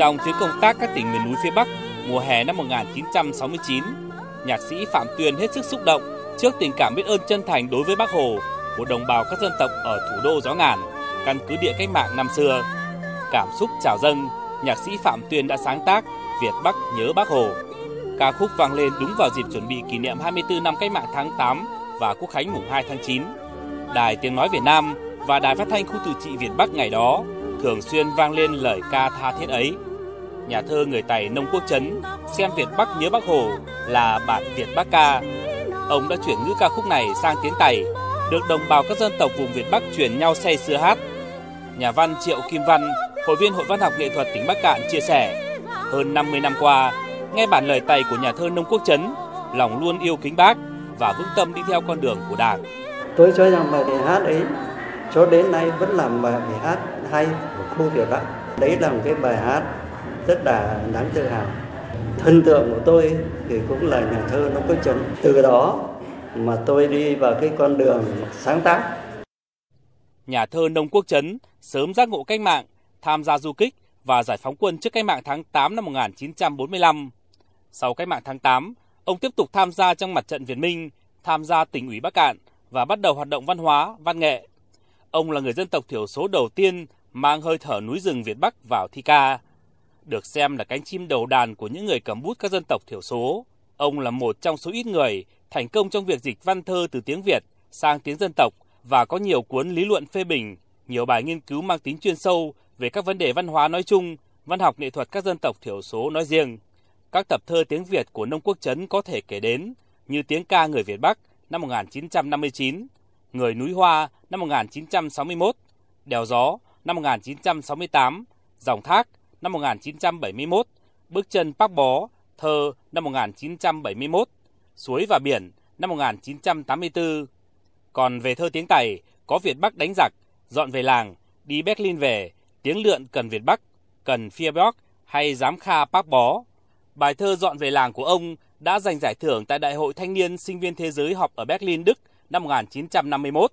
Trong chuyến công tác các tỉnh miền núi phía Bắc mùa hè năm 1969, nhạc sĩ Phạm Tuyền hết sức xúc động trước tình cảm biết ơn chân thành đối với Bác Hồ của đồng bào các dân tộc ở thủ đô Gió Ngàn, căn cứ địa cách mạng năm xưa. Cảm xúc trào dâng, nhạc sĩ Phạm Tuyền đã sáng tác Việt Bắc nhớ Bác Hồ. Ca khúc vang lên đúng vào dịp chuẩn bị kỷ niệm 24 năm cách mạng tháng 8 và Quốc khánh mùng 2 tháng 9. Đài Tiếng Nói Việt Nam và Đài Phát thanh Khu tự trị Việt Bắc ngày đó thường xuyên vang lên lời ca tha thiết ấy. Nhà thơ người tài Nông Quốc Trấn xem Việt Bắc nhớ Bắc Hồ là bản Việt Bắc ca. Ông đã chuyển ngữ ca khúc này sang tiếng Tày, được đồng bào các dân tộc vùng Việt Bắc truyền nhau say sưa hát. Nhà văn Triệu Kim Văn, hội viên Hội Văn học Nghệ thuật tỉnh Bắc Cạn chia sẻ, hơn 50 năm qua, nghe bản lời Tày của nhà thơ Nông Quốc Trấn, lòng luôn yêu kính bác và vững tâm đi theo con đường của Đảng. Tôi cho rằng bài hát ấy cho đến nay vẫn là bài hát hay của khu Việt Bắc. Đấy là một cái bài hát rất là đáng tự hào. Thần tượng của tôi thì cũng là nhà thơ Nông Quốc chấn. Từ đó mà tôi đi vào cái con đường sáng tác. Nhà thơ Nông Quốc chấn sớm giác ngộ cách mạng, tham gia du kích và giải phóng quân trước cách mạng tháng 8 năm 1945. Sau cách mạng tháng 8, ông tiếp tục tham gia trong mặt trận Việt Minh, tham gia tỉnh ủy Bắc Cạn và bắt đầu hoạt động văn hóa, văn nghệ. Ông là người dân tộc thiểu số đầu tiên mang hơi thở núi rừng Việt Bắc vào thi ca. Được xem là cánh chim đầu đàn của những người cầm bút các dân tộc thiểu số, ông là một trong số ít người thành công trong việc dịch văn thơ từ tiếng Việt sang tiếng dân tộc và có nhiều cuốn lý luận phê bình, nhiều bài nghiên cứu mang tính chuyên sâu về các vấn đề văn hóa nói chung, văn học nghệ thuật các dân tộc thiểu số nói riêng. Các tập thơ tiếng Việt của Nông Quốc Trấn có thể kể đến như Tiếng ca người Việt Bắc năm 1959, Người núi Hoa năm 1961, Đèo gió năm 1968, Dòng thác năm 1971, Bước chân Bác Bó, thơ năm 1971, Suối và biển năm 1984. Còn về thơ tiếng Tày, có Việt Bắc đánh giặc, dọn về làng, đi Berlin về, tiếng lượn cần Việt Bắc, cần Fierberg hay giám kha Bác Bó. Bài thơ dọn về làng của ông đã giành giải thưởng tại Đại hội Thanh niên Sinh viên Thế giới họp ở Berlin, Đức năm 1951.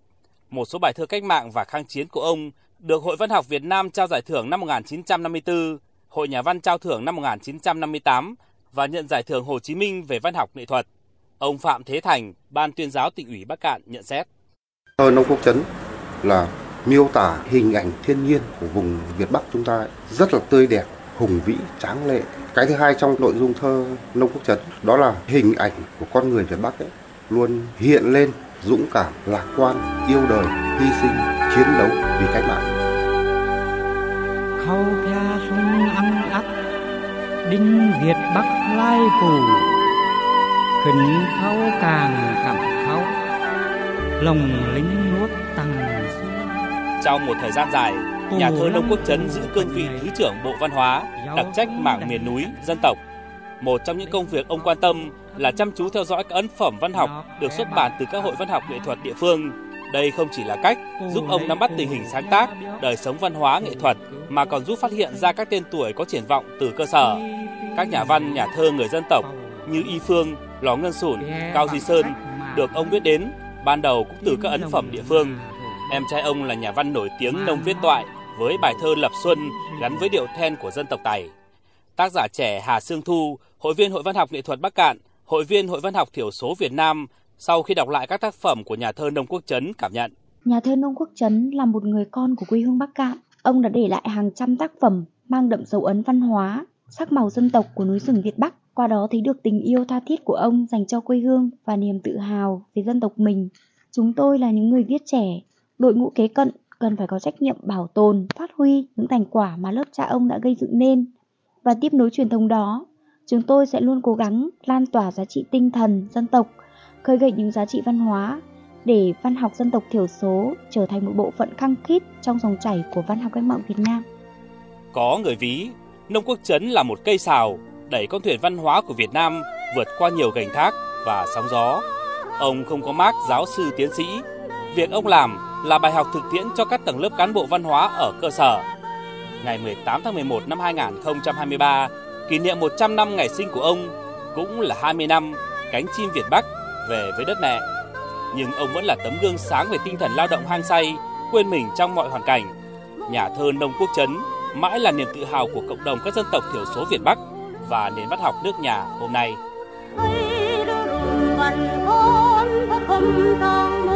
Một số bài thơ cách mạng và kháng chiến của ông được Hội Văn học Việt Nam trao giải thưởng năm 1954, Hội Nhà văn trao thưởng năm 1958 và nhận giải thưởng Hồ Chí Minh về văn học nghệ thuật. Ông Phạm Thế Thành, Ban tuyên giáo tỉnh ủy Bắc Cạn nhận xét. Thơ Nông Quốc Trấn là miêu tả hình ảnh thiên nhiên của vùng Việt Bắc chúng ta rất là tươi đẹp, hùng vĩ, tráng lệ. Cái thứ hai trong nội dung thơ Nông Quốc Trấn đó là hình ảnh của con người Việt Bắc ấy luôn hiện lên dũng cảm, lạc quan, yêu đời, hy sinh, chiến đấu vì cách mạng. Khâu pha sung ăn ắt, đinh Việt Bắc lai phủ, khỉnh khâu càng cảm khâu, lòng lính nuốt tăng Trong một thời gian dài, nhà thơ Nông Quốc Trấn giữ cương vị Thứ trưởng Bộ Văn hóa, đặc trách mảng miền núi, dân tộc. Một trong những công việc ông quan tâm là chăm chú theo dõi các ấn phẩm văn học được xuất bản từ các hội văn học nghệ thuật địa phương. Đây không chỉ là cách giúp ông nắm bắt tình hình sáng tác, đời sống văn hóa nghệ thuật mà còn giúp phát hiện ra các tên tuổi có triển vọng từ cơ sở. Các nhà văn, nhà thơ người dân tộc như Y Phương, Lò Ngân Sủn, Cao Duy Sơn được ông biết đến ban đầu cũng từ các ấn phẩm địa phương. Em trai ông là nhà văn nổi tiếng Nông Viết Toại với bài thơ Lập Xuân gắn với điệu then của dân tộc Tài. Tác giả trẻ Hà Sương Thu, hội viên Hội Văn học Nghệ thuật Bắc Cạn, hội viên Hội Văn học Thiểu số Việt Nam sau khi đọc lại các tác phẩm của nhà thơ Nông Quốc Trấn cảm nhận. Nhà thơ Nông Quốc Trấn là một người con của quê hương Bắc Cạn. Ông đã để lại hàng trăm tác phẩm mang đậm dấu ấn văn hóa, sắc màu dân tộc của núi rừng Việt Bắc. Qua đó thấy được tình yêu tha thiết của ông dành cho quê hương và niềm tự hào về dân tộc mình. Chúng tôi là những người viết trẻ, đội ngũ kế cận cần phải có trách nhiệm bảo tồn, phát huy những thành quả mà lớp cha ông đã gây dựng nên. Và tiếp nối truyền thống đó, chúng tôi sẽ luôn cố gắng lan tỏa giá trị tinh thần dân tộc, khơi gợi những giá trị văn hóa để văn học dân tộc thiểu số trở thành một bộ phận khăng khít trong dòng chảy của văn học cách mạng Việt Nam. Có người ví, Nông Quốc Trấn là một cây xào đẩy con thuyền văn hóa của Việt Nam vượt qua nhiều gành thác và sóng gió. Ông không có mác giáo sư tiến sĩ, việc ông làm là bài học thực tiễn cho các tầng lớp cán bộ văn hóa ở cơ sở. Ngày 18 tháng 11 năm 2023, kỷ niệm 100 năm ngày sinh của ông, cũng là 20 năm cánh chim Việt Bắc về với đất mẹ. Nhưng ông vẫn là tấm gương sáng về tinh thần lao động hang say, quên mình trong mọi hoàn cảnh. Nhà thơ Nông Quốc Trấn mãi là niềm tự hào của cộng đồng các dân tộc thiểu số Việt Bắc và nền văn học nước nhà hôm nay. Hãy subscribe cho kênh Ghiền Mì Gõ Để không bỏ lỡ những video hấp dẫn